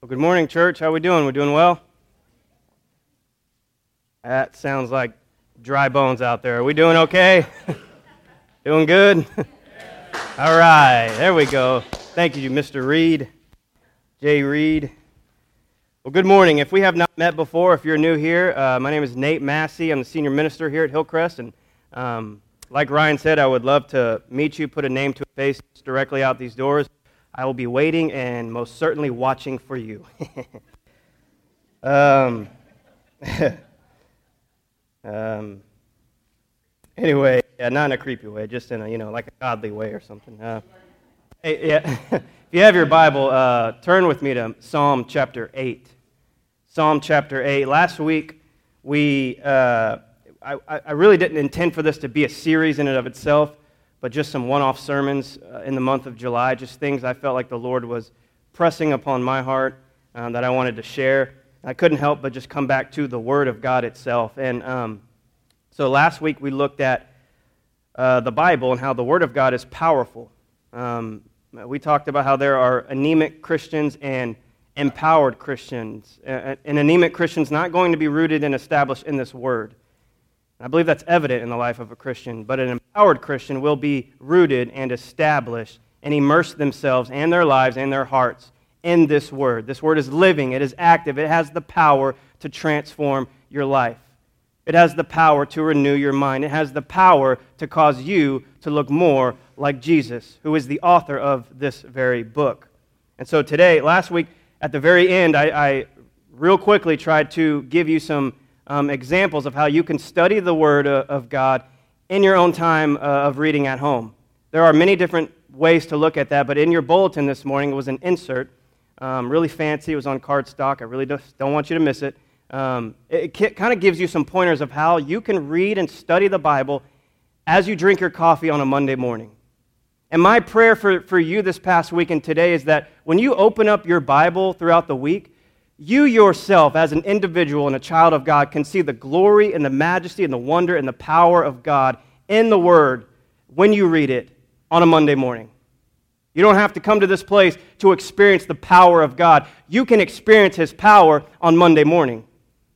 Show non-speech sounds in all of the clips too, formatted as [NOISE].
Well, good morning, church. How are we doing? We're doing well? That sounds like dry bones out there. Are we doing okay? [LAUGHS] doing good? [LAUGHS] All right, there we go. Thank you, Mr. Reed, Jay Reed. Well, good morning. If we have not met before, if you're new here, uh, my name is Nate Massey. I'm the senior minister here at Hillcrest, and um, like Ryan said, I would love to meet you, put a name to a face directly out these doors. I will be waiting and most certainly watching for you. [LAUGHS] um, [LAUGHS] um, anyway, yeah, not in a creepy way, just in a, you know, like a godly way or something. Uh, hey, yeah, [LAUGHS] if you have your Bible, uh, turn with me to Psalm chapter 8. Psalm chapter 8. Last week, we, uh, I, I really didn't intend for this to be a series in and of itself but just some one off sermons uh, in the month of July, just things I felt like the Lord was pressing upon my heart um, that I wanted to share. I couldn't help but just come back to the Word of God itself. And um, so last week we looked at uh, the Bible and how the Word of God is powerful. Um, we talked about how there are anemic Christians and empowered Christians. An anemic Christian's not going to be rooted and established in this Word. I believe that's evident in the life of a Christian, but an empowered Christian will be rooted and established and immerse themselves and their lives and their hearts in this word. This word is living, it is active, it has the power to transform your life. It has the power to renew your mind. It has the power to cause you to look more like Jesus, who is the author of this very book. And so today, last week, at the very end, I, I real quickly tried to give you some um, examples of how you can study the Word of God in your own time uh, of reading at home. There are many different ways to look at that, but in your bulletin this morning it was an insert, um, really fancy. It was on cardstock. I really don't want you to miss it. Um, it, it kind of gives you some pointers of how you can read and study the Bible as you drink your coffee on a Monday morning. And my prayer for, for you this past week and today is that when you open up your Bible throughout the week, you yourself, as an individual and a child of God, can see the glory and the majesty and the wonder and the power of God in the Word when you read it on a Monday morning. You don't have to come to this place to experience the power of God. You can experience His power on Monday morning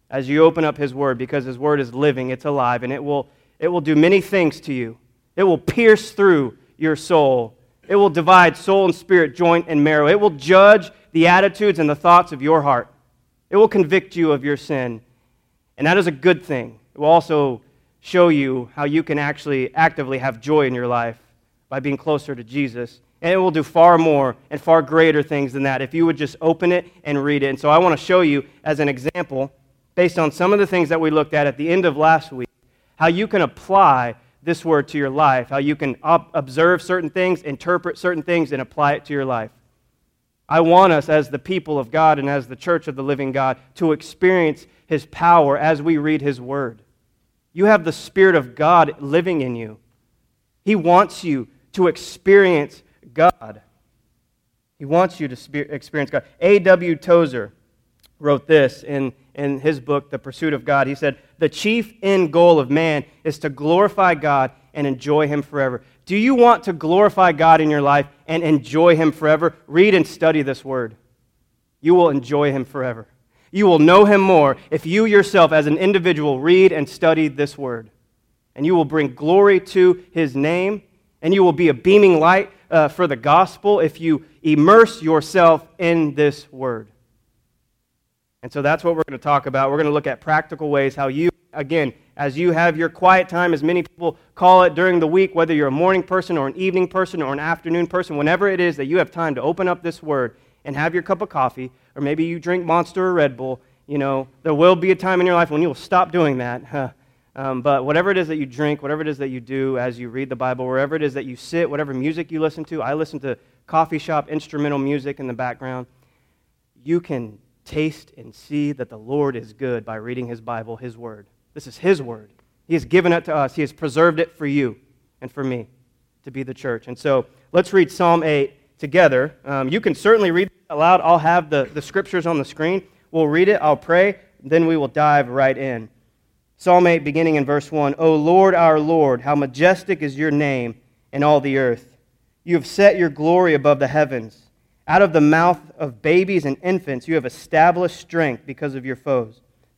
as you open up His Word because His Word is living, it's alive, and it will, it will do many things to you. It will pierce through your soul, it will divide soul and spirit, joint and marrow. It will judge the attitudes and the thoughts of your heart. It will convict you of your sin. And that is a good thing. It will also show you how you can actually actively have joy in your life by being closer to Jesus. And it will do far more and far greater things than that if you would just open it and read it. And so I want to show you as an example, based on some of the things that we looked at at the end of last week, how you can apply this word to your life, how you can observe certain things, interpret certain things, and apply it to your life. I want us, as the people of God and as the church of the living God, to experience His power as we read His Word. You have the Spirit of God living in you. He wants you to experience God. He wants you to experience God. A.W. Tozer wrote this in, in his book, The Pursuit of God. He said, The chief end goal of man is to glorify God and enjoy Him forever. Do you want to glorify God in your life and enjoy Him forever? Read and study this word. You will enjoy Him forever. You will know Him more if you yourself, as an individual, read and study this word. And you will bring glory to His name, and you will be a beaming light uh, for the gospel if you immerse yourself in this word. And so that's what we're going to talk about. We're going to look at practical ways how you, again, as you have your quiet time, as many people call it during the week, whether you're a morning person or an evening person or an afternoon person, whenever it is that you have time to open up this word and have your cup of coffee, or maybe you drink Monster or Red Bull, you know, there will be a time in your life when you will stop doing that. [LAUGHS] um, but whatever it is that you drink, whatever it is that you do as you read the Bible, wherever it is that you sit, whatever music you listen to, I listen to coffee shop instrumental music in the background. You can taste and see that the Lord is good by reading His Bible, His Word. This is His word. He has given it to us, He has preserved it for you and for me to be the church. And so let's read Psalm 8 together. Um, you can certainly read it aloud. I'll have the, the scriptures on the screen. We'll read it, I'll pray, then we will dive right in. Psalm 8, beginning in verse 1 O Lord, our Lord, how majestic is your name in all the earth. You have set your glory above the heavens. Out of the mouth of babies and infants, you have established strength because of your foes,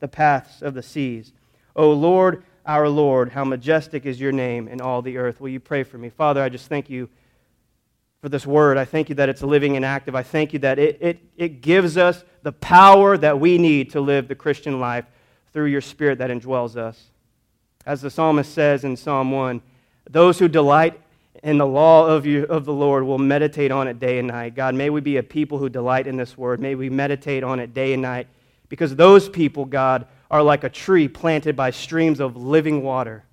the paths of the seas. O Lord, our Lord, how majestic is your name in all the earth. Will you pray for me? Father, I just thank you for this word. I thank you that it's living and active. I thank you that it, it, it gives us the power that we need to live the Christian life through your Spirit that indwells us. As the psalmist says in Psalm 1, those who delight in the law of, you, of the Lord will meditate on it day and night. God, may we be a people who delight in this word. May we meditate on it day and night because those people, God, are like a tree planted by streams of living water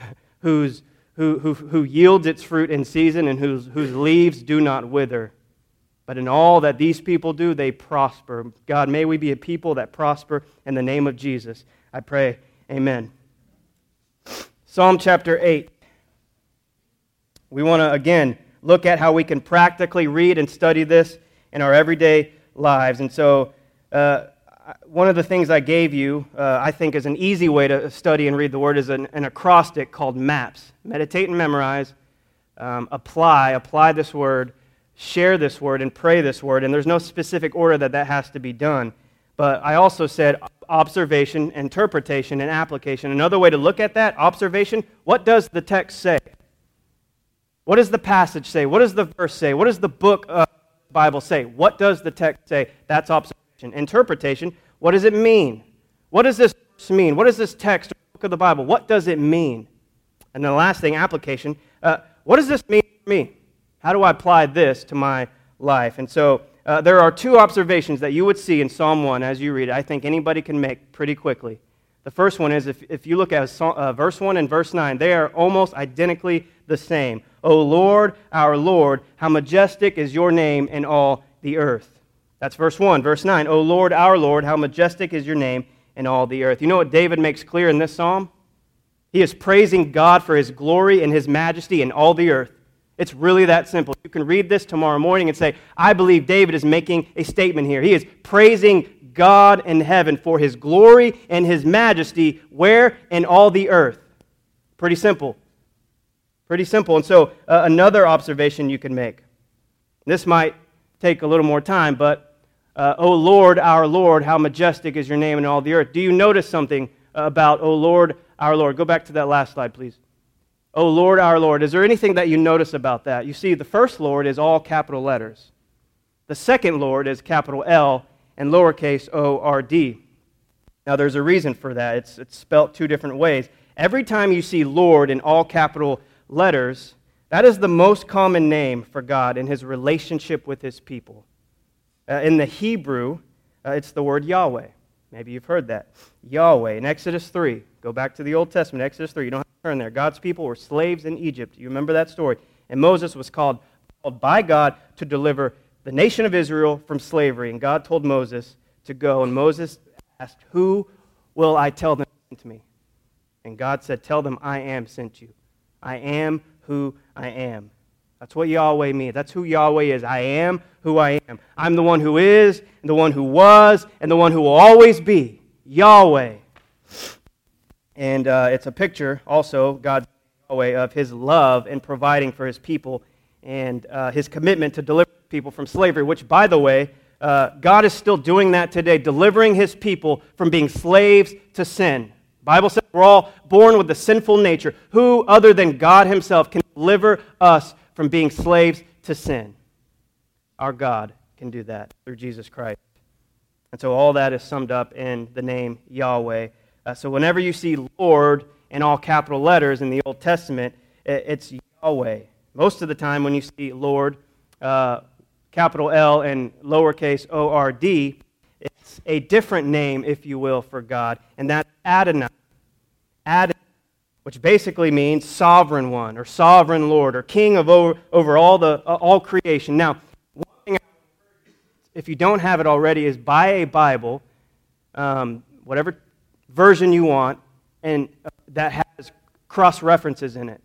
[LAUGHS] whose who, who, who yields its fruit in season and whose, whose leaves do not wither. But in all that these people do, they prosper. God, may we be a people that prosper in the name of Jesus. I pray. Amen. Psalm chapter 8. We want to, again, look at how we can practically read and study this in our everyday lives. And so, uh, one of the things I gave you, uh, I think, is an easy way to study and read the Word, is an, an acrostic called MAPS. Meditate and memorize, um, apply, apply this Word, share this Word, and pray this Word. And there's no specific order that that has to be done. But I also said observation, interpretation, and application. Another way to look at that, observation, what does the text say? What does the passage say? What does the verse say? What does the book of the Bible say? What does the text say? That's observation. Interpretation, what does it mean? What does this mean? What does this text book of the Bible? What does it mean? And then the last thing, application. Uh, what does this mean for me? How do I apply this to my life? And so uh, there are two observations that you would see in Psalm 1 as you read it. I think anybody can make pretty quickly. The first one is if, if you look at uh, verse 1 and verse 9, they are almost identically the same. O Lord, our Lord, how majestic is your name in all the earth. That's verse 1. Verse nine. 9, O Lord, our Lord, how majestic is your name in all the earth. You know what David makes clear in this psalm? He is praising God for his glory and his majesty in all the earth. It's really that simple. You can read this tomorrow morning and say, I believe David is making a statement here. He is praising God in heaven for his glory and his majesty where? In all the earth. Pretty simple. Pretty simple. And so, uh, another observation you can make. This might take a little more time, but uh, O Lord, our Lord, how majestic is your name in all the earth. Do you notice something about, O Lord, our Lord? Go back to that last slide, please. O Lord, our Lord. Is there anything that you notice about that? You see, the first Lord is all capital letters, the second Lord is capital L and lowercase o r d. Now, there's a reason for that. It's, it's spelt two different ways. Every time you see Lord in all capital letters, that is the most common name for God in his relationship with his people. Uh, in the Hebrew, uh, it's the word Yahweh. Maybe you've heard that. Yahweh. In Exodus 3, go back to the Old Testament, Exodus 3. You don't have to turn there. God's people were slaves in Egypt. You remember that story. And Moses was called, called by God to deliver the nation of Israel from slavery. And God told Moses to go. And Moses asked, Who will I tell them to me? And God said, Tell them I am sent you. I am who I am. That's what Yahweh means. That's who Yahweh is. I am who I am. I'm the one who is, and the one who was, and the one who will always be. Yahweh. And uh, it's a picture also, God Yahweh, of his love and providing for his people and uh, his commitment to deliver people from slavery, which, by the way, uh, God is still doing that today, delivering his people from being slaves to sin. Bible says we're all born with a sinful nature. Who other than God himself can deliver us from being slaves to sin. Our God can do that through Jesus Christ. And so all that is summed up in the name Yahweh. Uh, so whenever you see Lord in all capital letters in the Old Testament, it's Yahweh. Most of the time when you see Lord, uh, capital L and lowercase O R D, it's a different name, if you will, for God, and that's Adonai. Adonai which basically means sovereign one or sovereign Lord or king of over, over all, the, uh, all creation. Now, if you don't have it already, is buy a Bible, um, whatever version you want, and uh, that has cross references in it.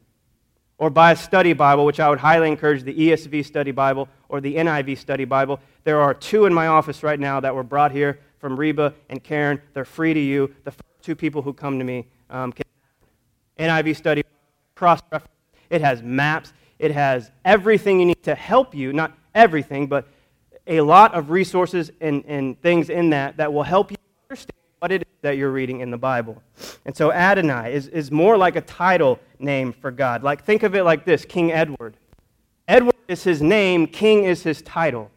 Or buy a study Bible, which I would highly encourage the ESV study Bible or the NIV study Bible. There are two in my office right now that were brought here from Reba and Karen. They're free to you. The two people who come to me um, can NIV study cross reference. It has maps. It has everything you need to help you, not everything, but a lot of resources and, and things in that that will help you understand what it is that you're reading in the Bible. And so Adonai is, is more like a title name for God. Like think of it like this King Edward. Edward is his name, King is his title.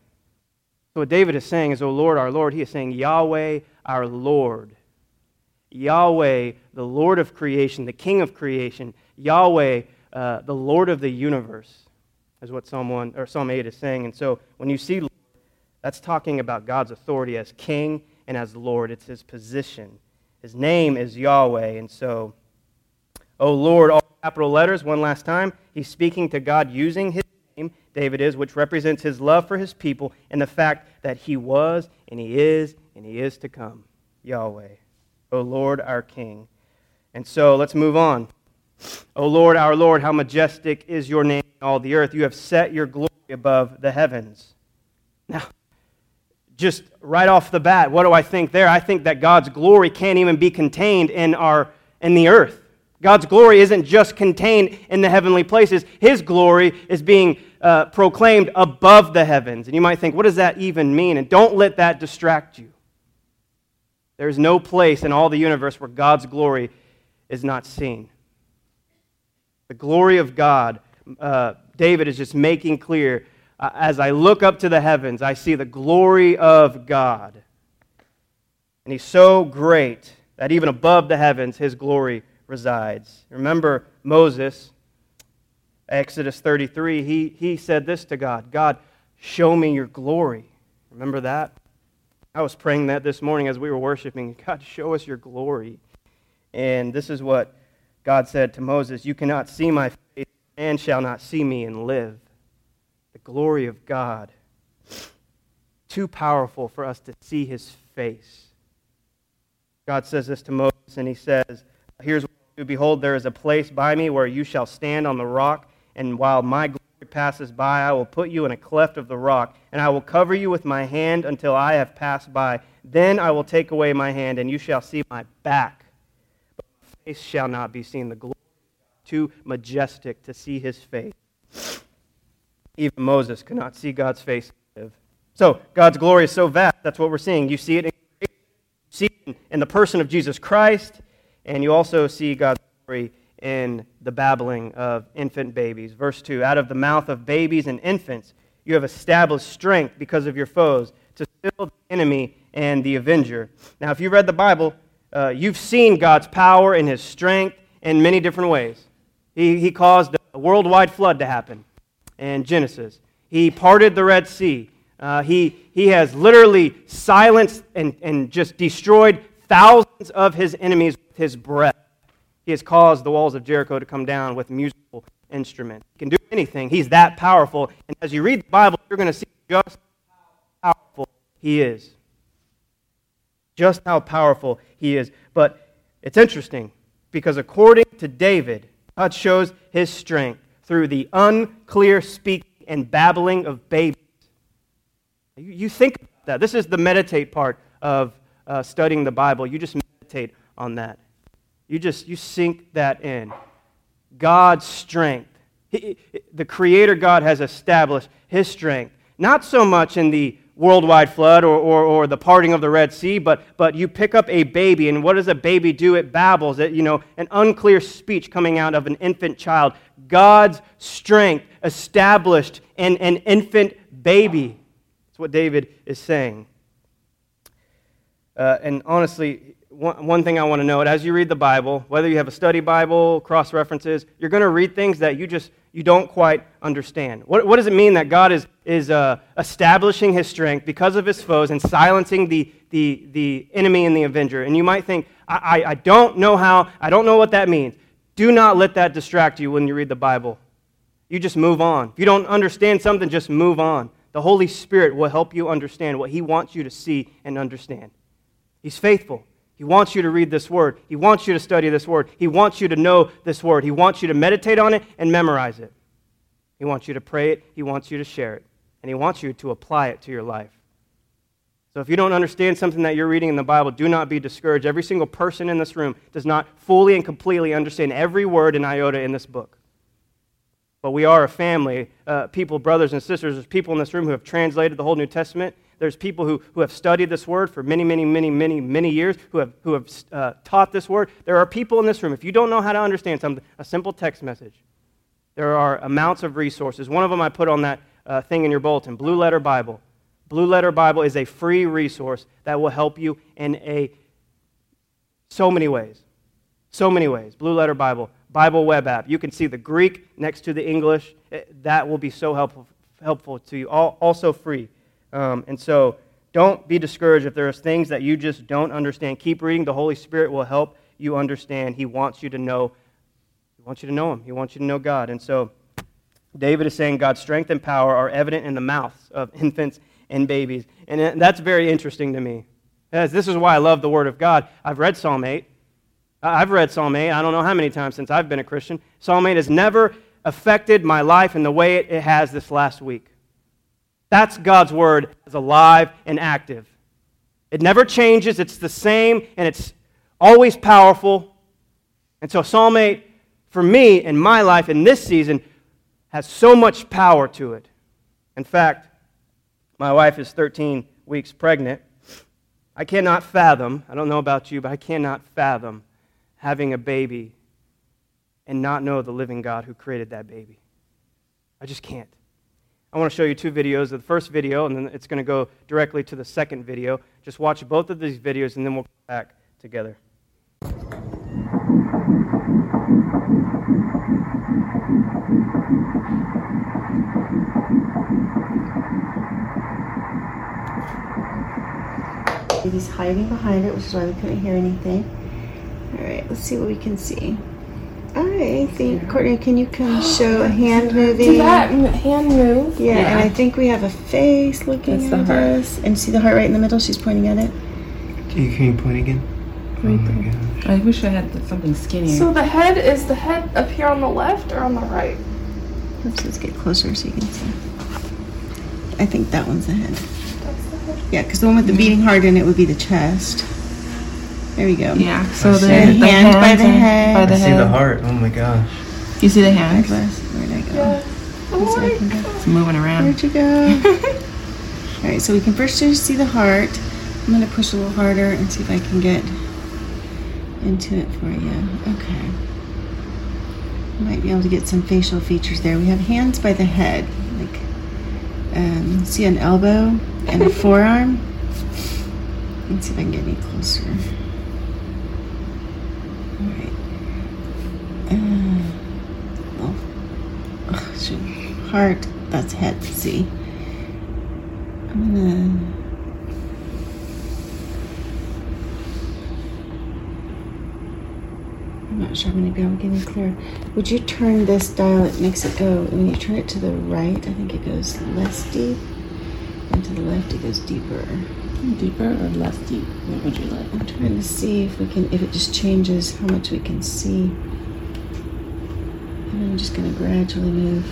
So what David is saying is, O Lord, our Lord, he is saying, Yahweh, our Lord. Yahweh, the Lord of creation, the King of creation. Yahweh, uh, the Lord of the universe, is what Psalm 1 or Psalm 8 is saying. And so when you see that's talking about God's authority as king and as Lord. It's his position. His name is Yahweh. And so, oh Lord, all capital letters, one last time. He's speaking to God using his name, David is, which represents his love for his people and the fact that he was and he is and he is to come. Yahweh. O Lord, our King. And so let's move on. O Lord, our Lord, how majestic is your name in all the earth. You have set your glory above the heavens. Now, just right off the bat, what do I think there? I think that God's glory can't even be contained in, our, in the earth. God's glory isn't just contained in the heavenly places, His glory is being uh, proclaimed above the heavens. And you might think, what does that even mean? And don't let that distract you. There's no place in all the universe where God's glory is not seen. The glory of God, uh, David is just making clear uh, as I look up to the heavens, I see the glory of God. And He's so great that even above the heavens, His glory resides. Remember Moses, Exodus 33, he, he said this to God God, show me your glory. Remember that? I was praying that this morning as we were worshiping. God, show us your glory. And this is what God said to Moses You cannot see my face, man shall not see me and live The glory of God. Too powerful for us to see his face. God says this to Moses, and he says, Here's what behold, there is a place by me where you shall stand on the rock, and while my glory passes by, I will put you in a cleft of the rock, and I will cover you with my hand until I have passed by. Then I will take away my hand, and you shall see my back, but my face shall not be seen. The glory too majestic to see his face. Even Moses could not see God's face. So God's glory is so vast. That's what we're seeing. You see it in, you see it in the person of Jesus Christ, and you also see God's glory in the babbling of infant babies. Verse 2 Out of the mouth of babies and infants, you have established strength because of your foes to still the enemy and the avenger. Now, if you read the Bible, uh, you've seen God's power and his strength in many different ways. He, he caused a worldwide flood to happen in Genesis. He parted the Red Sea. Uh, he, he has literally silenced and, and just destroyed thousands of his enemies with his breath. He has caused the walls of Jericho to come down with musical instruments. He can do anything. He's that powerful. And as you read the Bible, you're going to see just how powerful he is. Just how powerful he is. But it's interesting because according to David, God shows his strength through the unclear speaking and babbling of babies. You, you think about that. This is the meditate part of uh, studying the Bible. You just meditate on that. You just you sink that in. God's strength. He, the Creator God has established His strength, not so much in the worldwide flood or, or, or, the parting of the Red Sea, but, but you pick up a baby, and what does a baby do? It babbles, it, you know, an unclear speech coming out of an infant child. God's strength established in an infant baby. That's what David is saying. Uh, and honestly, one, thing I want to note as you read the Bible, whether you have a study Bible, cross references, you're going to read things that you just you don't quite understand. What, what does it mean that God is, is uh, establishing his strength because of his foes and silencing the, the, the enemy and the avenger? And you might think, I, I, I don't know how, I don't know what that means. Do not let that distract you when you read the Bible. You just move on. If you don't understand something, just move on. The Holy Spirit will help you understand what He wants you to see and understand. He's faithful. He wants you to read this word. He wants you to study this word. He wants you to know this word. He wants you to meditate on it and memorize it. He wants you to pray it. He wants you to share it. And He wants you to apply it to your life. So if you don't understand something that you're reading in the Bible, do not be discouraged. Every single person in this room does not fully and completely understand every word in iota in this book. But we are a family, uh, people, brothers and sisters. There's people in this room who have translated the whole New Testament. There's people who, who have studied this word for many, many, many, many, many years, who have, who have uh, taught this word. There are people in this room. If you don't know how to understand something, a simple text message. There are amounts of resources. One of them I put on that uh, thing in your bulletin Blue Letter Bible. Blue Letter Bible is a free resource that will help you in a so many ways. So many ways. Blue Letter Bible, Bible web app. You can see the Greek next to the English. That will be so helpful, helpful to you. also free. Um, and so don't be discouraged if there are things that you just don't understand. Keep reading. The Holy Spirit will help you understand. He wants you to know. He wants you to know Him. He wants you to know God. And so David is saying God's strength and power are evident in the mouths of [LAUGHS] infants and babies. And that's very interesting to me. As this is why I love the Word of God. I've read Psalm 8. I've read Psalm 8, I don't know how many times since I've been a Christian. Psalm 8 has never affected my life in the way it has this last week. That's God's Word as alive and active. It never changes, it's the same, and it's always powerful. And so, Psalm 8, for me in my life in this season, has so much power to it. In fact, my wife is 13 weeks pregnant. I cannot fathom, I don't know about you, but I cannot fathom having a baby and not know the living God who created that baby. I just can't. I want to show you two videos the first video, and then it's going to go directly to the second video. Just watch both of these videos, and then we'll come back together. He's hiding behind it, which is why we couldn't hear anything. All right, let's see what we can see. I think, Courtney, can you come show a hand moving? Do that hand move. Yeah, yeah, and I think we have a face looking That's at us. And see the heart right in the middle? She's pointing at it. Can you, can you point again? Right oh my gosh. I wish I had something skinnier. So the head, is the head up here on the left or on the right? Let's just get closer so you can see. I think that one's the head. Yeah, because the one with the beating heart in it would be the chest. There we go. Yeah. So the, the, hand by the head. By the I head. see the heart. Oh my gosh. You see the hand? Where'd I go? Yeah. Oh so go. It's moving around. Where'd you go? [LAUGHS] All right. So we can first just see the heart. I'm gonna push a little harder and see if I can get into it for you. Okay. Might be able to get some facial features there. We have hands by the head. Like, um, see an elbow and a [LAUGHS] forearm. Let's see if I can get any closer. Uh, oh. oh, heart, that's head, see. I'm gonna. I'm not sure I'm to be able to get any clearer. Would you turn this dial? It makes it go, when you turn it to the right, I think it goes less deep. And to the left, it goes deeper. Deeper or less deep? What would you like? I'm trying to see if we can, if it just changes how much we can see. I'm just going to gradually move.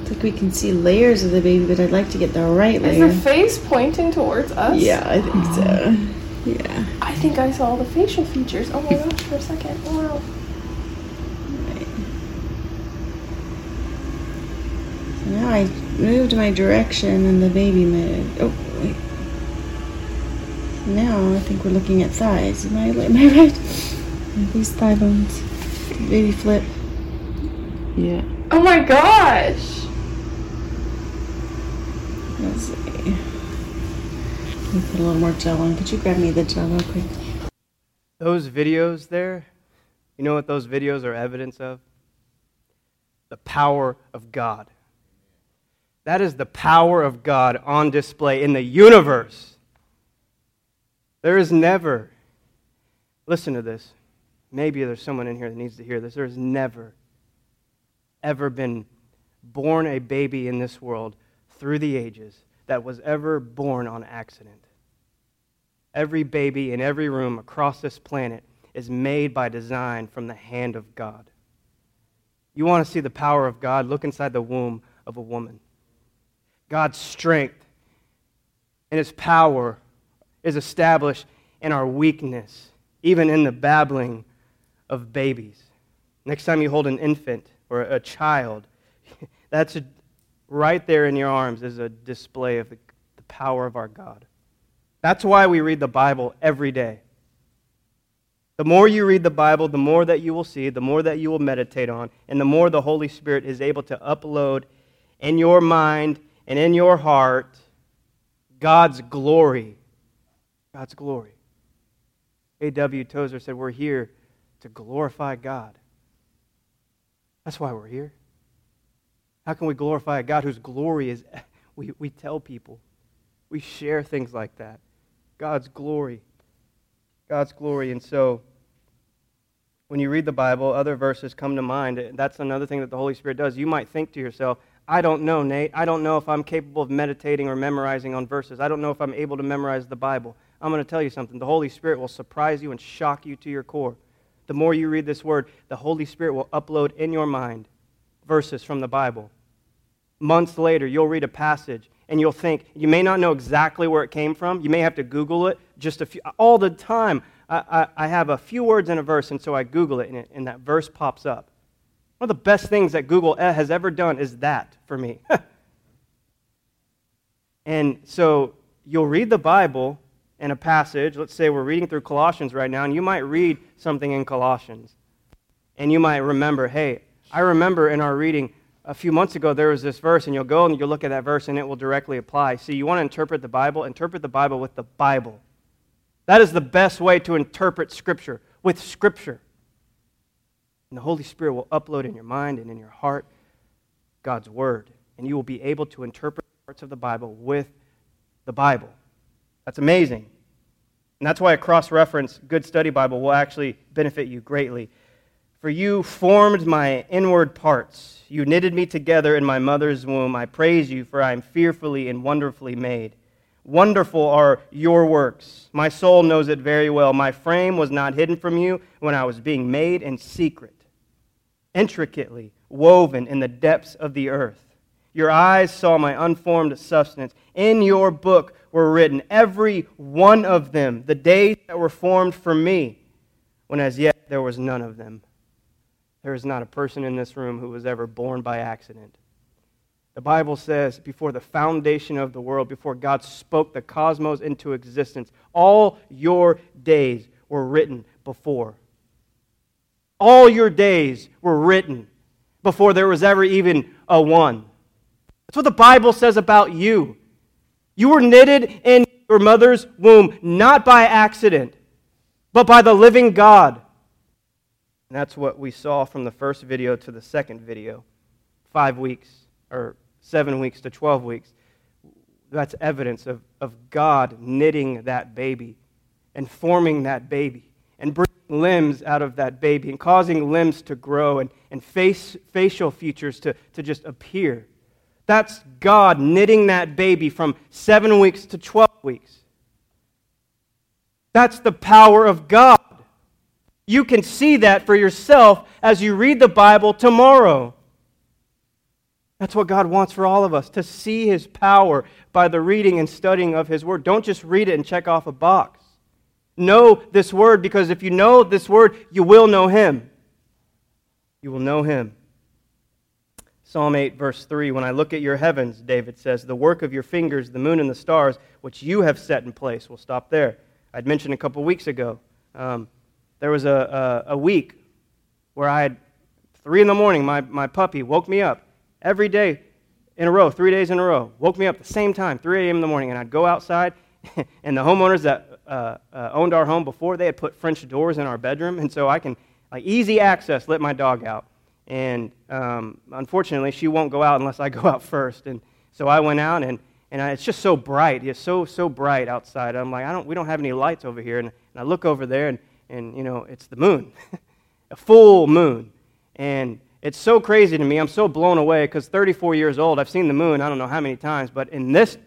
It's like we can see layers of the baby, but I'd like to get the right layer. Is the face pointing towards us? Yeah, I think so. Yeah. I think I saw all the facial features. Oh my gosh, for a second. Wow. Now I moved my direction and the baby moved. Oh. Now I think we're looking at thighs. Am I, am I right? [LAUGHS] These thigh bones. Baby flip. Yeah. Oh my gosh! Let's see. Let me put a little more gel on. Could you grab me the gel real quick? Those videos there, you know what those videos are evidence of? The power of God. That is the power of God on display in the universe. There is never, listen to this, maybe there's someone in here that needs to hear this. There's never, ever been born a baby in this world through the ages that was ever born on accident. Every baby in every room across this planet is made by design from the hand of God. You want to see the power of God? Look inside the womb of a woman. God's strength and his power is established in our weakness, even in the babbling of babies. Next time you hold an infant or a child, [LAUGHS] that's a, right there in your arms is a display of the, the power of our God. That's why we read the Bible every day. The more you read the Bible, the more that you will see, the more that you will meditate on, and the more the Holy Spirit is able to upload in your mind and in your heart God's glory. God's glory. A.W. Tozer said, We're here to glorify God. That's why we're here. How can we glorify a God whose glory is, [LAUGHS] we, we tell people, we share things like that. God's glory. God's glory. And so, when you read the Bible, other verses come to mind. That's another thing that the Holy Spirit does. You might think to yourself, I don't know, Nate. I don't know if I'm capable of meditating or memorizing on verses. I don't know if I'm able to memorize the Bible. I'm going to tell you something. The Holy Spirit will surprise you and shock you to your core. The more you read this word, the Holy Spirit will upload in your mind verses from the Bible. Months later, you'll read a passage and you'll think, you may not know exactly where it came from. You may have to Google it just a few, all the time. I, I, I have a few words in a verse, and so I Google it and, it, and that verse pops up. One of the best things that Google has ever done is that for me. [LAUGHS] and so you'll read the Bible in a passage. Let's say we're reading through Colossians right now, and you might read something in Colossians. And you might remember, hey, I remember in our reading a few months ago there was this verse, and you'll go and you'll look at that verse, and it will directly apply. See, you want to interpret the Bible? Interpret the Bible with the Bible. That is the best way to interpret Scripture, with Scripture. And the Holy Spirit will upload in your mind and in your heart God's Word. And you will be able to interpret parts of the Bible with the Bible. That's amazing. And that's why a cross reference, good study Bible will actually benefit you greatly. For you formed my inward parts. You knitted me together in my mother's womb. I praise you, for I am fearfully and wonderfully made. Wonderful are your works. My soul knows it very well. My frame was not hidden from you when I was being made in secret, intricately woven in the depths of the earth. Your eyes saw my unformed substance. In your book were written, every one of them, the days that were formed for me, when as yet there was none of them. There is not a person in this room who was ever born by accident. The Bible says, before the foundation of the world, before God spoke the cosmos into existence, all your days were written before. All your days were written before there was ever even a one. That's what the Bible says about you. You were knitted in your mother's womb, not by accident, but by the living God and that's what we saw from the first video to the second video. Five weeks, or seven weeks to 12 weeks. That's evidence of, of God knitting that baby and forming that baby and bringing limbs out of that baby and causing limbs to grow and, and face, facial features to, to just appear. That's God knitting that baby from seven weeks to 12 weeks. That's the power of God. You can see that for yourself as you read the Bible tomorrow. That's what God wants for all of us to see His power by the reading and studying of His Word. Don't just read it and check off a box. Know this Word because if you know this Word, you will know Him. You will know Him. Psalm 8, verse 3 When I look at your heavens, David says, the work of your fingers, the moon and the stars, which you have set in place. We'll stop there. I'd mentioned a couple weeks ago. Um, there was a, a, a week where I had three in the morning, my, my puppy woke me up every day in a row, three days in a row, woke me up the same time, 3 a.m. in the morning, and I'd go outside, [LAUGHS] and the homeowners that uh, uh, owned our home before, they had put French doors in our bedroom, and so I can, like, easy access, let my dog out. And um, unfortunately, she won't go out unless I [LAUGHS] go out first. And so I went out, and, and I, it's just so bright. It's so, so bright outside. I'm like, I don't, we don't have any lights over here. And, and I look over there, and and you know, it's the moon, [LAUGHS] a full moon. And it's so crazy to me. I'm so blown away because 34 years old, I've seen the moon, I don't know how many times, but in this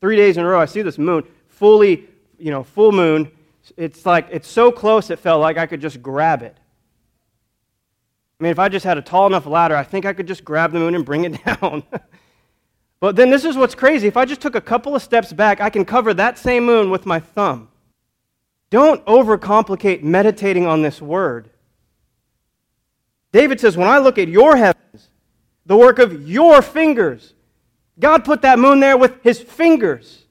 three days in a row, I see this moon fully, you know, full moon. It's like, it's so close it felt like I could just grab it. I mean, if I just had a tall enough ladder, I think I could just grab the moon and bring it [LAUGHS] down. but then this is what's crazy. If I just took a couple of steps back, I can cover that same moon with my thumb. Don't overcomplicate meditating on this word. David says, When I look at your heavens, the work of your fingers, God put that moon there with his fingers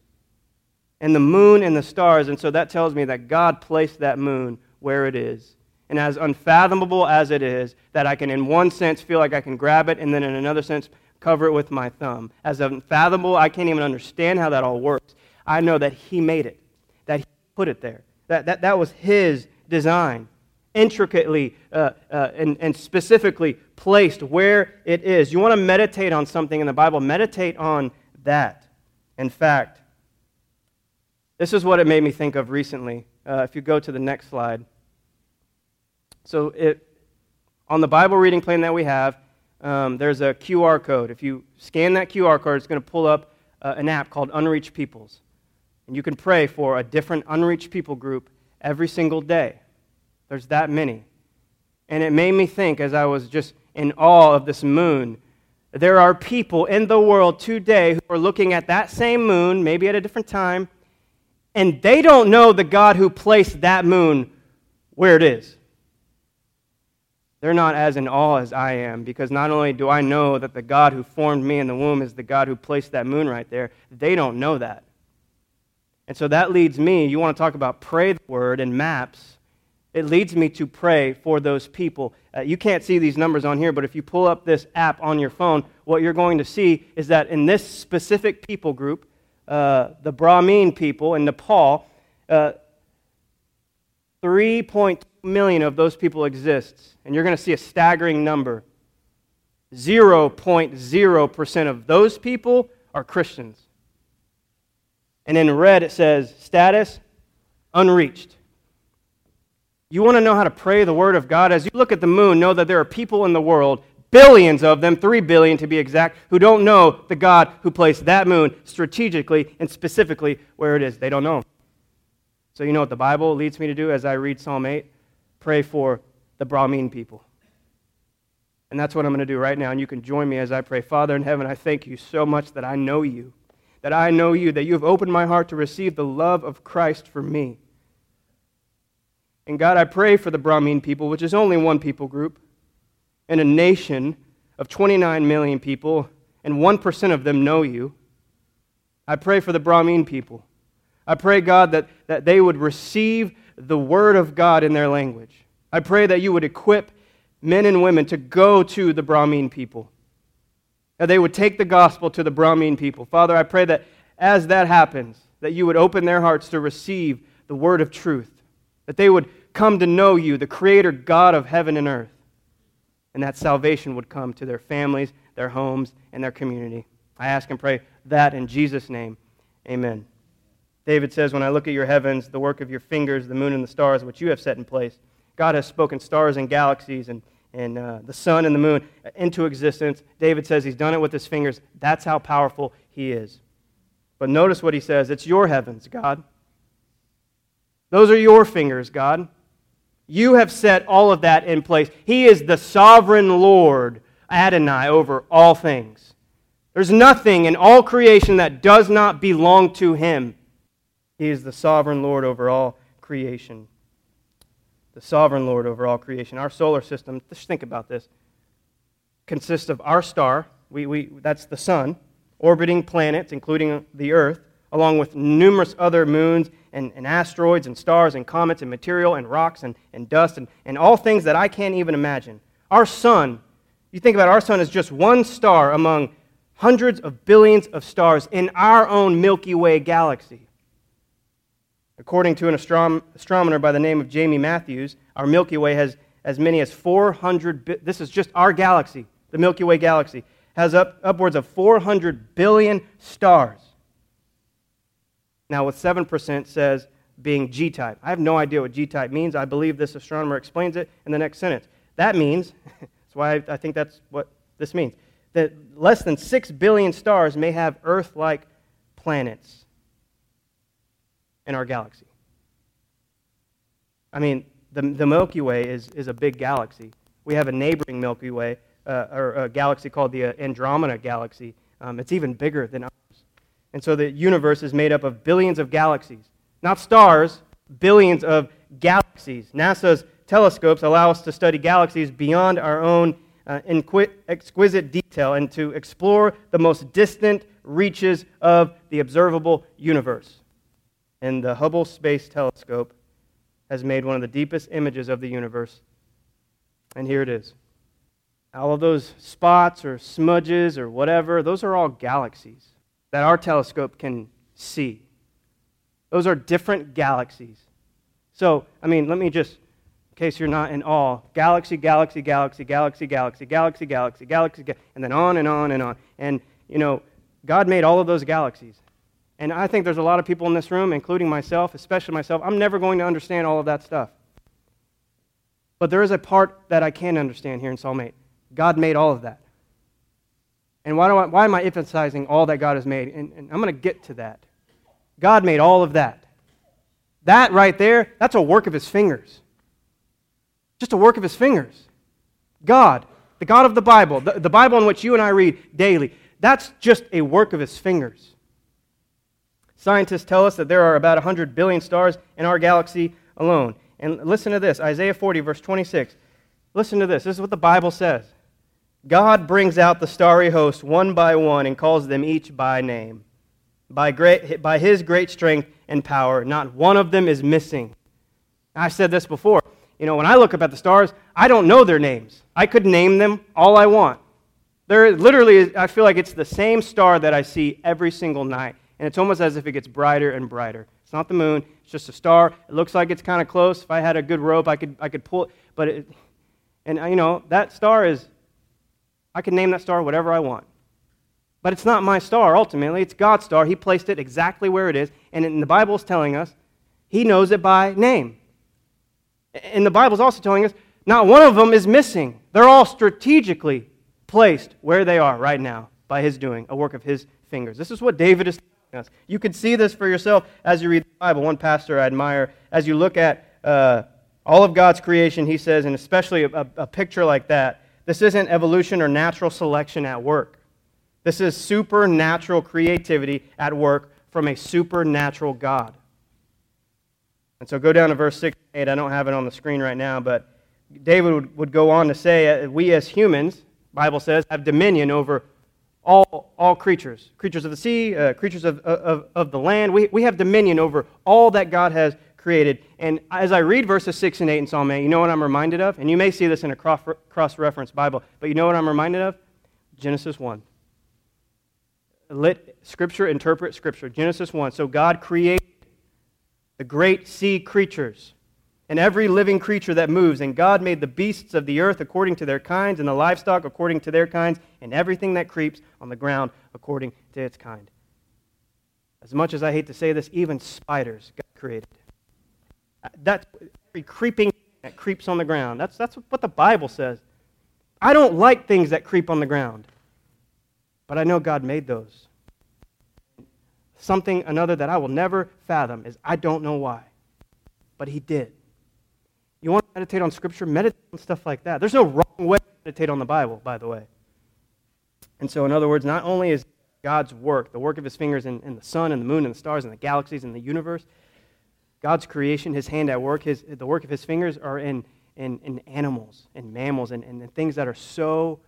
and the moon and the stars. And so that tells me that God placed that moon where it is. And as unfathomable as it is, that I can, in one sense, feel like I can grab it, and then in another sense, cover it with my thumb. As unfathomable, I can't even understand how that all works. I know that He made it, that He put it there, that, that, that was His design, intricately uh, uh, and, and specifically placed where it is. You want to meditate on something in the Bible, meditate on that. In fact, this is what it made me think of recently. Uh, if you go to the next slide. So, it, on the Bible reading plan that we have, um, there's a QR code. If you scan that QR code, it's going to pull up uh, an app called Unreached Peoples. And you can pray for a different unreached people group every single day. There's that many. And it made me think, as I was just in awe of this moon, there are people in the world today who are looking at that same moon, maybe at a different time, and they don't know the God who placed that moon where it is. They're not as in awe as I am because not only do I know that the God who formed me in the womb is the God who placed that moon right there, they don't know that. And so that leads me, you want to talk about pray the word and maps. It leads me to pray for those people. Uh, you can't see these numbers on here, but if you pull up this app on your phone, what you're going to see is that in this specific people group, uh, the Brahmin people in Nepal, uh, 3.2 million of those people exists. And you're going to see a staggering number. 0.0% of those people are Christians. And in red it says status unreached. You want to know how to pray the word of God? As you look at the moon, know that there are people in the world, billions of them, 3 billion to be exact, who don't know the God who placed that moon strategically and specifically where it is. They don't know. So, you know what the Bible leads me to do as I read Psalm 8? Pray for the Brahmin people. And that's what I'm going to do right now. And you can join me as I pray. Father in heaven, I thank you so much that I know you, that I know you, that you have opened my heart to receive the love of Christ for me. And God, I pray for the Brahmin people, which is only one people group, in a nation of 29 million people, and 1% of them know you. I pray for the Brahmin people. I pray, God, that, that they would receive the word of God in their language. I pray that you would equip men and women to go to the Brahmin people. That they would take the gospel to the Brahmin people. Father, I pray that as that happens, that you would open their hearts to receive the word of truth. That they would come to know you, the creator God of heaven and earth. And that salvation would come to their families, their homes, and their community. I ask and pray that in Jesus' name. Amen. David says, When I look at your heavens, the work of your fingers, the moon and the stars, which you have set in place, God has spoken stars and galaxies and, and uh, the sun and the moon into existence. David says he's done it with his fingers. That's how powerful he is. But notice what he says it's your heavens, God. Those are your fingers, God. You have set all of that in place. He is the sovereign Lord, Adonai, over all things. There's nothing in all creation that does not belong to him. He is the sovereign Lord over all creation. The sovereign Lord over all creation. Our solar system, just think about this, consists of our star, we, we, that's the sun, orbiting planets, including the Earth, along with numerous other moons and, and asteroids and stars and comets and material and rocks and, and dust and, and all things that I can't even imagine. Our sun, you think about it, our sun is just one star among hundreds of billions of stars in our own Milky Way galaxy. According to an astrom- astronomer by the name of Jaymie Matthews, our Milky Way has as many as 400, bi- this is just our galaxy, the Milky Way galaxy, has up, upwards of 400 billion stars. Now, with 7% says being G type. I have no idea what G type means. I believe this astronomer explains it in the next sentence. That means, [LAUGHS] that's why I think that's what this means, that less than 6 billion stars may have Earth like planets in our galaxy. I mean, the, the Milky Way is, is a big galaxy. We have a neighboring Milky Way, uh, or a galaxy called the uh, Andromeda Galaxy. Um, it's even bigger than ours. And so the universe is made up of billions of galaxies. Not stars, billions of galaxies. NASA's telescopes allow us to study galaxies beyond our own uh, exquisite detail and to explore the most distant reaches of the observable universe. And the Hubble Space Telescope has made one of the deepest images of the universe. And here it is. All of those spots or smudges or whatever, those are all galaxies that our telescope can see. Those are different galaxies. So, I mean, let me just, in case you're not in awe, galaxy, galaxy, galaxy, galaxy, galaxy, galaxy, galaxy, galaxy, and then on and on and on. And, you know, God made all of those galaxies. And I think there's a lot of people in this room, including myself, especially myself, I'm never going to understand all of that stuff. But there is a part that I can understand here in Psalm 8. God made all of that. And why, do I, why am I emphasizing all that God has made? And, and I'm going to get to that. God made all of that. That right there, that's a work of his fingers. Just a work of his fingers. God, the God of the Bible, the, the Bible in which you and I read daily, that's just a work of his fingers. Scientists tell us that there are about 100 billion stars in our galaxy alone. And listen to this Isaiah 40, verse 26. Listen to this. This is what the Bible says God brings out the starry host one by one and calls them each by name. By, great, by his great strength and power, not one of them is missing. I've said this before. You know, when I look up at the stars, I don't know their names. I could name them all I want. There literally, I feel like it's the same star that I see every single night. And it's almost as if it gets brighter and brighter. It's not the moon, it's just a star. It looks like it's kind of close. If I had a good rope, I could, I could pull it. But, it, and you know, that star is, I can name that star whatever I want. But it's not my star ultimately, it's God's star. He placed it exactly where it is. And in the Bible is telling us He knows it by name. And the Bible is also telling us not one of them is missing. They're all strategically placed where they are right now by His doing, a work of His fingers. This is what David is us. You can see this for yourself as you read the Bible. One pastor I admire, as you look at uh, all of God's creation, he says, and especially a, a picture like that, this isn't evolution or natural selection at work. This is supernatural creativity at work from a supernatural God. And so go down to verse 6 8. I don't have it on the screen right now, but David would, would go on to say, We as humans, Bible says, have dominion over all, all creatures creatures of the sea, uh, creatures of, of, of the land. We, we have dominion over all that God has created. And as I read verses 6 and 8 in Psalm 8, you know what I'm reminded of? And you may see this in a cross reference Bible, but you know what I'm reminded of? Genesis 1. Let Scripture interpret Scripture. Genesis 1. So God created the great sea creatures and every living creature that moves. And God made the beasts of the earth according to their kinds, and the livestock according to their kinds, and everything that creeps on the ground according to its kind. As much as I hate to say this, even spiders God created. Uh, that's every creeping that creeps on the ground. That's, that's what the Bible says. I don't like things that creep on the ground, but I know God made those. Something, another that I will never fathom is I don't know why, but He did. You want to meditate on Scripture? Meditate on stuff like that. There's no wrong way to meditate on the Bible, by the way. And so, in other words, not only is God's work, the work of his fingers in, in the sun and the moon and the stars and the galaxies and the universe, God's creation, his hand at work, his, the work of his fingers are in, in, in animals and mammals and, and things that are so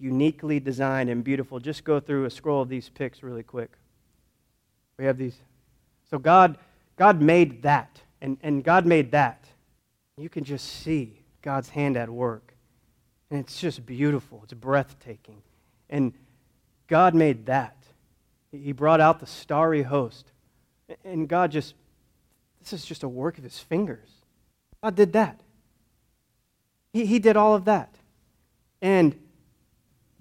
uniquely designed and beautiful. Just go through a scroll of these pics really quick. We have these. So God, God made that, and, and God made that you can just see God's hand at work. And it's just beautiful. It's breathtaking. And God made that. He brought out the starry host. And God just, this is just a work of his fingers. God did that. He, he did all of that. And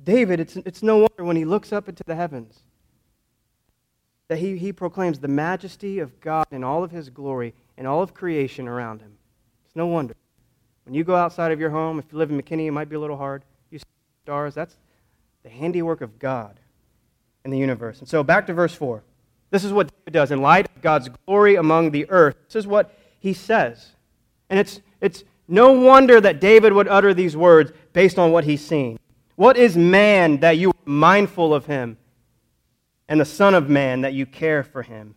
David, it's, it's no wonder when he looks up into the heavens that he, he proclaims the majesty of God in all of his glory and all of creation around him. It's no wonder. When you go outside of your home, if you live in McKinney, it might be a little hard. You see stars, that's the handiwork of God in the universe. And so back to verse 4. This is what David does. In light of God's glory among the earth, this is what he says. And it's, it's no wonder that David would utter these words based on what he's seen. What is man that you are mindful of him, and the Son of Man that you care for him?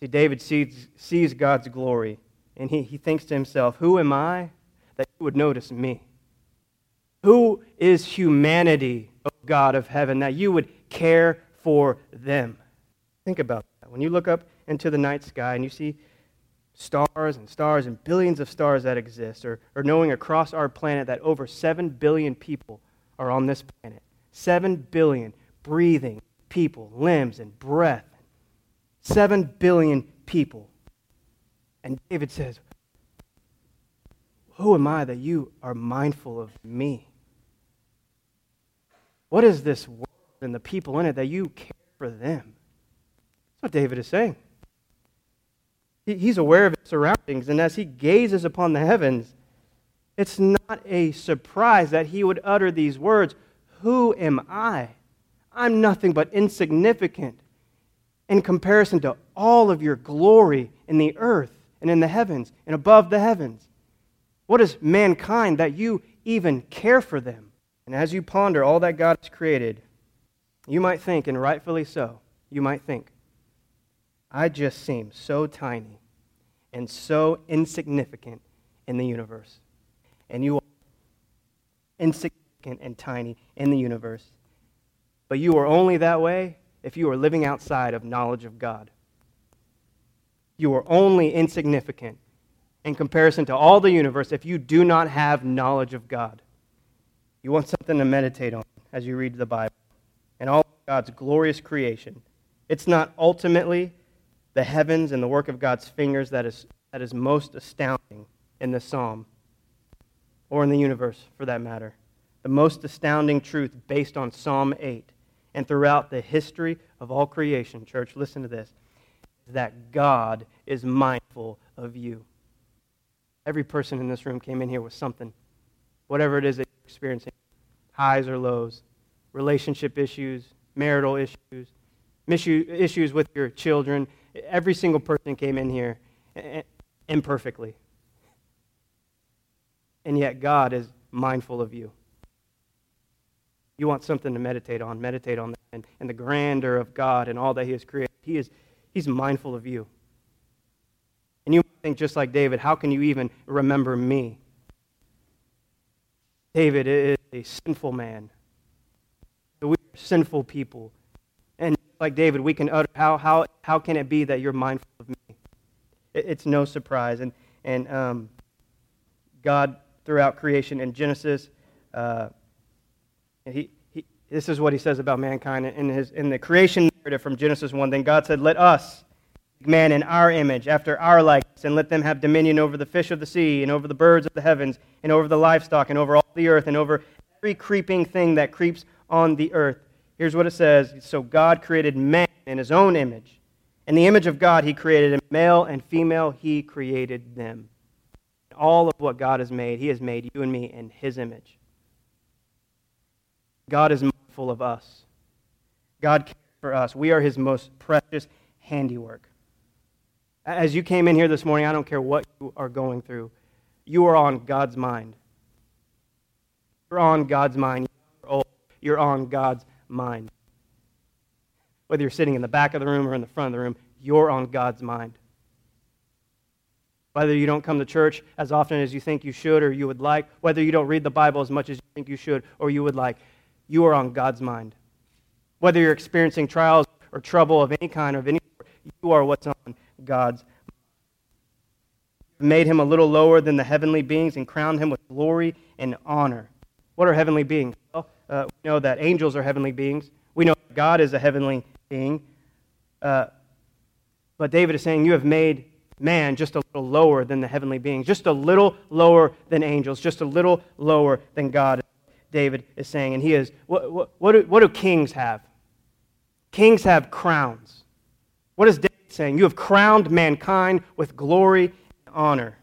See, David sees, sees God's glory, and he, he thinks to himself, Who am I that you would notice me? Who is humanity, O God of heaven, that you would care for them? Think about that. When you look up into the night sky and you see stars and stars and billions of stars that exist, or, or knowing across our planet that over 7 billion people are on this planet. 7 billion breathing people, limbs and breath. 7 billion people. And David says, Who am I that you are mindful of me? What is this world and the people in it that you care for them? That's what David is saying. He's aware of his surroundings, and as he gazes upon the heavens, it's not a surprise that he would utter these words Who am I? I'm nothing but insignificant in comparison to all of your glory in the earth and in the heavens and above the heavens. What is mankind that you even care for them? And as you ponder all that God has created, you might think, and rightfully so, you might think, I just seem so tiny and so insignificant in the universe. And you are insignificant and tiny in the universe. But you are only that way if you are living outside of knowledge of God. You are only insignificant in comparison to all the universe if you do not have knowledge of God. You want something to meditate on as you read the Bible and all God's glorious creation. It's not ultimately the heavens and the work of God's fingers that is, that is most astounding in this psalm, or in the universe for that matter. The most astounding truth based on Psalm 8 and throughout the history of all creation, church, listen to this, is that God is mindful of you. Every person in this room came in here with something, whatever it is that you're experiencing highs or lows, relationship issues, marital issues, issues with your children, Every single person came in here imperfectly. And yet God is mindful of you. You want something to meditate on, meditate on that and, and the grandeur of God and all that He has created. He is, he's mindful of you. And you think, just like David, how can you even remember me? David is a sinful man. We are sinful people And like David, we can utter, how, how, how can it be that you're mindful of me? It, it's no surprise. And, and um, God, throughout creation in Genesis, uh, he, he, this is what he says about mankind in, his, in the creation from Genesis 1. Then God said, Let us make man in our image, after our likeness, and let them have dominion over the fish of the sea, and over the birds of the heavens, and over the livestock, and over all the earth, and over every creeping thing that creeps on the earth. Here's what it says So God created man in his own image. In the image of God, he created him. Male and female, he created them. All of what God has made, he has made you and me in his image. God is mindful of us. God cares for us. We are his most precious handiwork. As you came in here this morning, I don't care what you are going through, you are on God's mind. You're on God's mind. You're old. You're on God's mind. Whether you're sitting in the back of the room or in the front of the room, you're on God's mind. Whether you don't come to church as often as you think you should or you would like, whether you don't read the Bible as much as you think you should or you would like, you are on God's mind. Whether you're experiencing trials or trouble of any kind, of any sort, you are what's on God's mind. Made him a little lower than the heavenly beings and crowned him with glory and honor. What are heavenly beings? Well, uh, we know that angels are heavenly beings. We know God is a heavenly being. Uh, but David is saying, You have made man just a little lower than the heavenly beings, just a little lower than angels, just a little lower than God, David is saying. And he is, what, what, what, do, what do kings have? Kings have crowns. What is David saying, You have crowned mankind with glory and honor.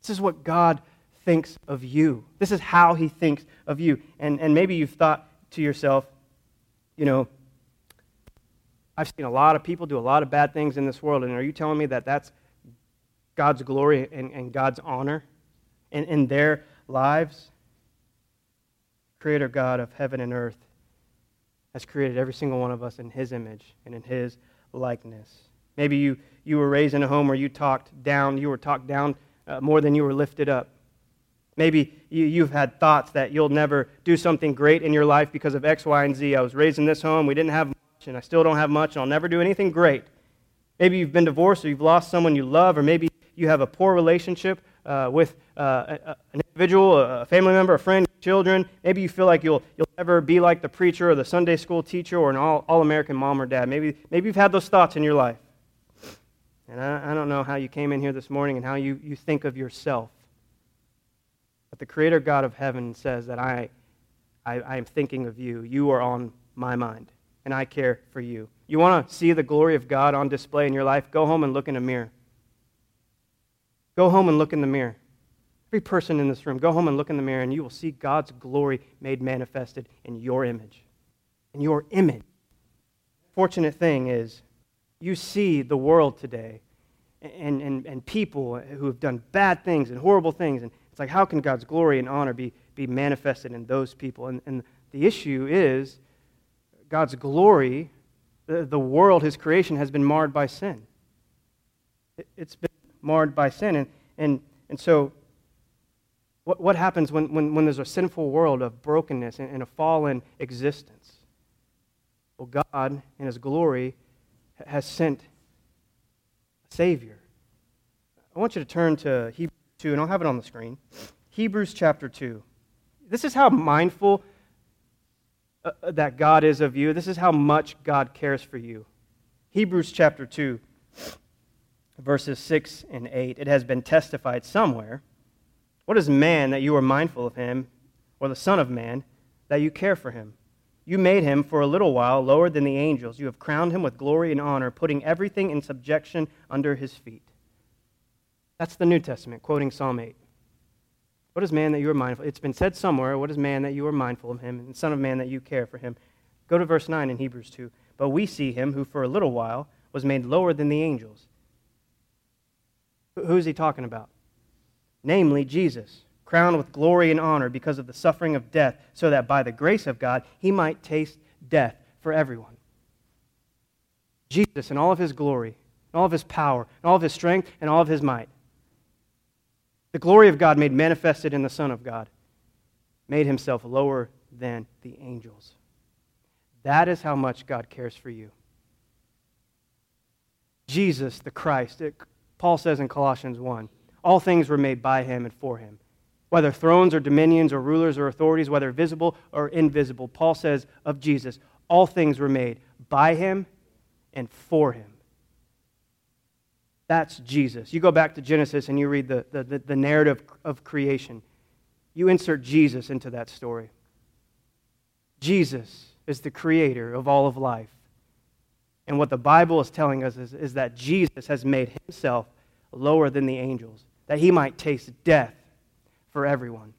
This is what God thinks of you. This is how he thinks of you. And, and maybe you've thought to yourself, you know, I've seen a lot of people do a lot of bad things in this world, and are you telling me that that's God's glory and, and God's honor in, in their lives? Creator God of heaven and earth has created every single one of us in His image and in His likeness. Maybe you, you were raised in a home where you talked down, you were talked down uh, more than you were lifted up. Maybe you, you've had thoughts that you'll never do something great in your life because of X, Y, and Z. I was raised in this home, we didn't have much, and I still don't have much, and I'll never do anything great. Maybe you've been divorced or you've lost someone you love, or maybe you have a poor relationship uh, with uh, an individual, a family member, a friend, children. Maybe you feel like you'll, you'll never be like the preacher or the Sunday school teacher or an all, American mom or dad. Maybe, maybe you've had those thoughts in your life. And I, I don't know how you came in here this morning and how you, you think of yourself. But the Creator God of heaven says that I, I, I am thinking of you. You are on my mind, and I care for you. You want to see the glory of God on display in your life? Go home and look in a mirror. Go home and look in the mirror. Every person in this room, go home and look in the mirror, and you will see God's glory made manifested in your image. In your image. Fortunate thing is, you see the world today and, and, and people who have done bad things and horrible things, and it's like, how can God's glory and honor be, be manifested in those people? And, and the issue is God's glory, the, the world, his creation, has been marred by sin. It, it's been marred by sin. And, and, and so, what, what happens when, when, when there's a sinful world of brokenness and, and a fallen existence? Well, God, in his glory, has sent a Savior. I want you to turn to Hebrews 2, and I'll have it on the screen. Hebrews chapter 2. This is how mindful uh, uh, that God is of you. This is how much God cares for you. Hebrews chapter 2, verses 6 and 8. It has been testified somewhere. What is man that you are mindful of him, or the Son of Man that you care for him? You made him for a little while lower than the angels. You have crowned him with glory and honor, putting everything in subjection under his feet. That's the New Testament, quoting Psalm 8. What is man that you are mindful? It's been said somewhere, what is man that you are mindful of him, and son of man that you care for him? Go to verse 9 in Hebrews 2. But we see him who for a little while was made lower than the angels. Who is he talking about? Namely, Jesus, crowned with glory and honor because of the suffering of death, so that by the grace of God he might taste death for everyone. Jesus, in all of his glory, in all of his power, in all of his strength, and all of his might, the glory of God made manifested in the Son of God made himself lower than the angels. That is how much God cares for you. Jesus, the Christ, it, Paul says in Colossians 1 all things were made by him and for him. Whether thrones or dominions or rulers or authorities, whether visible or invisible, Paul says of Jesus, all things were made by him and for him. That's Jesus. You go back to Genesis and you read the, the, the, narrative of creation. You insert Jesus into that story. Jesus is the creator of all of life. And what the Bible is telling us is, is that Jesus has made himself lower than the angels, that he might taste death for everyone.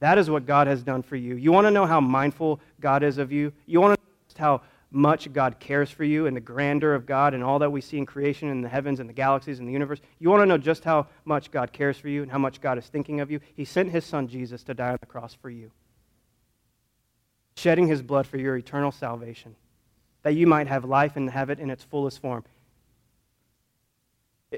That is what God has done for you. You want to know how mindful God is of you? You want to know how much God cares for you and the grandeur of God and all that we see in creation and the heavens and the galaxies and the universe. You want to know just how much God cares for you and how much God is thinking of you? He sent his son Jesus to die on the cross for you, shedding his blood for your eternal salvation, that you might have life and have it in its fullest form.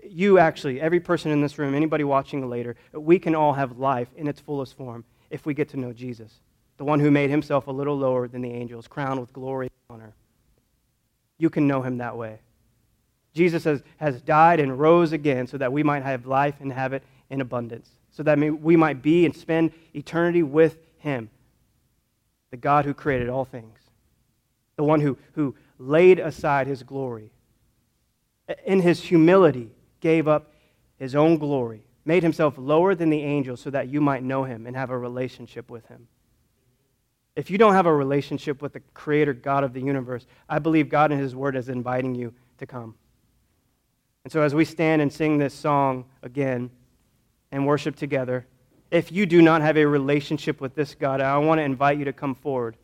You actually, every person in this room, anybody watching later, we can all have life in its fullest form if we get to know Jesus, the one who made himself a little lower than the angels, crowned with glory and honor you can know him that way. Jesus has, has died and rose again so that we might have life and have it in abundance, so that we might be and spend eternity with him, the God who created all things, the one who, who laid aside his glory. In his humility, gave up his own glory, made himself lower than the angels so that you might know him and have a relationship with him. If you don't have a relationship with the creator God of the universe, I believe God in his word is inviting you to come. And so, as we stand and sing this song again and worship together, if you do not have a relationship with this God, I want to invite you to come forward.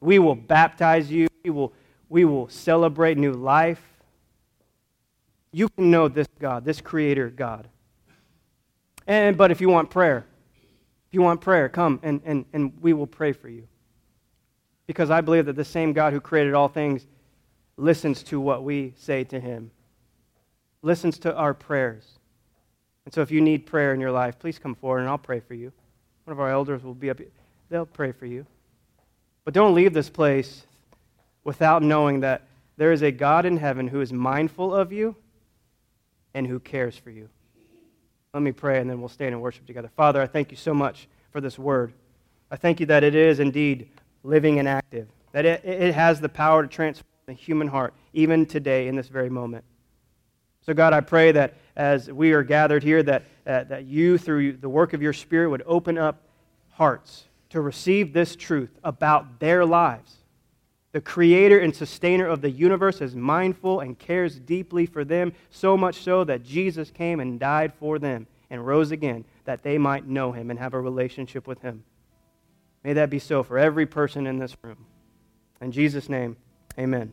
We will baptize you, we will, we will celebrate new life. You can know this God, this Creator God. And, but if you want prayer, if you want prayer, come and, and, and we will pray for you. Because I believe that the same God who created all things listens to what we say to him, listens to our prayers. And so if you need prayer in your life, please come forward and I'll pray for you. One of our elders will be up here. They'll pray for you. But don't leave this place without knowing that there is a God in heaven who is mindful of you and who cares for you. Let me pray and then we'll stand and worship together. Father, I thank you so much for this word. I thank you that it is indeed living and active, that it, it has the power to transform the human heart, even today in this very moment. So, God, I pray that as we are gathered here, that, uh, that you, through the work of your Spirit, would open up hearts to receive this truth about their lives the creator and sustainer of the universe is mindful and cares deeply for them, so much so that Jesus came and died for them and rose again that they might know him and have a relationship with him. May that be so for every person in this room. In Jesus' name, amen.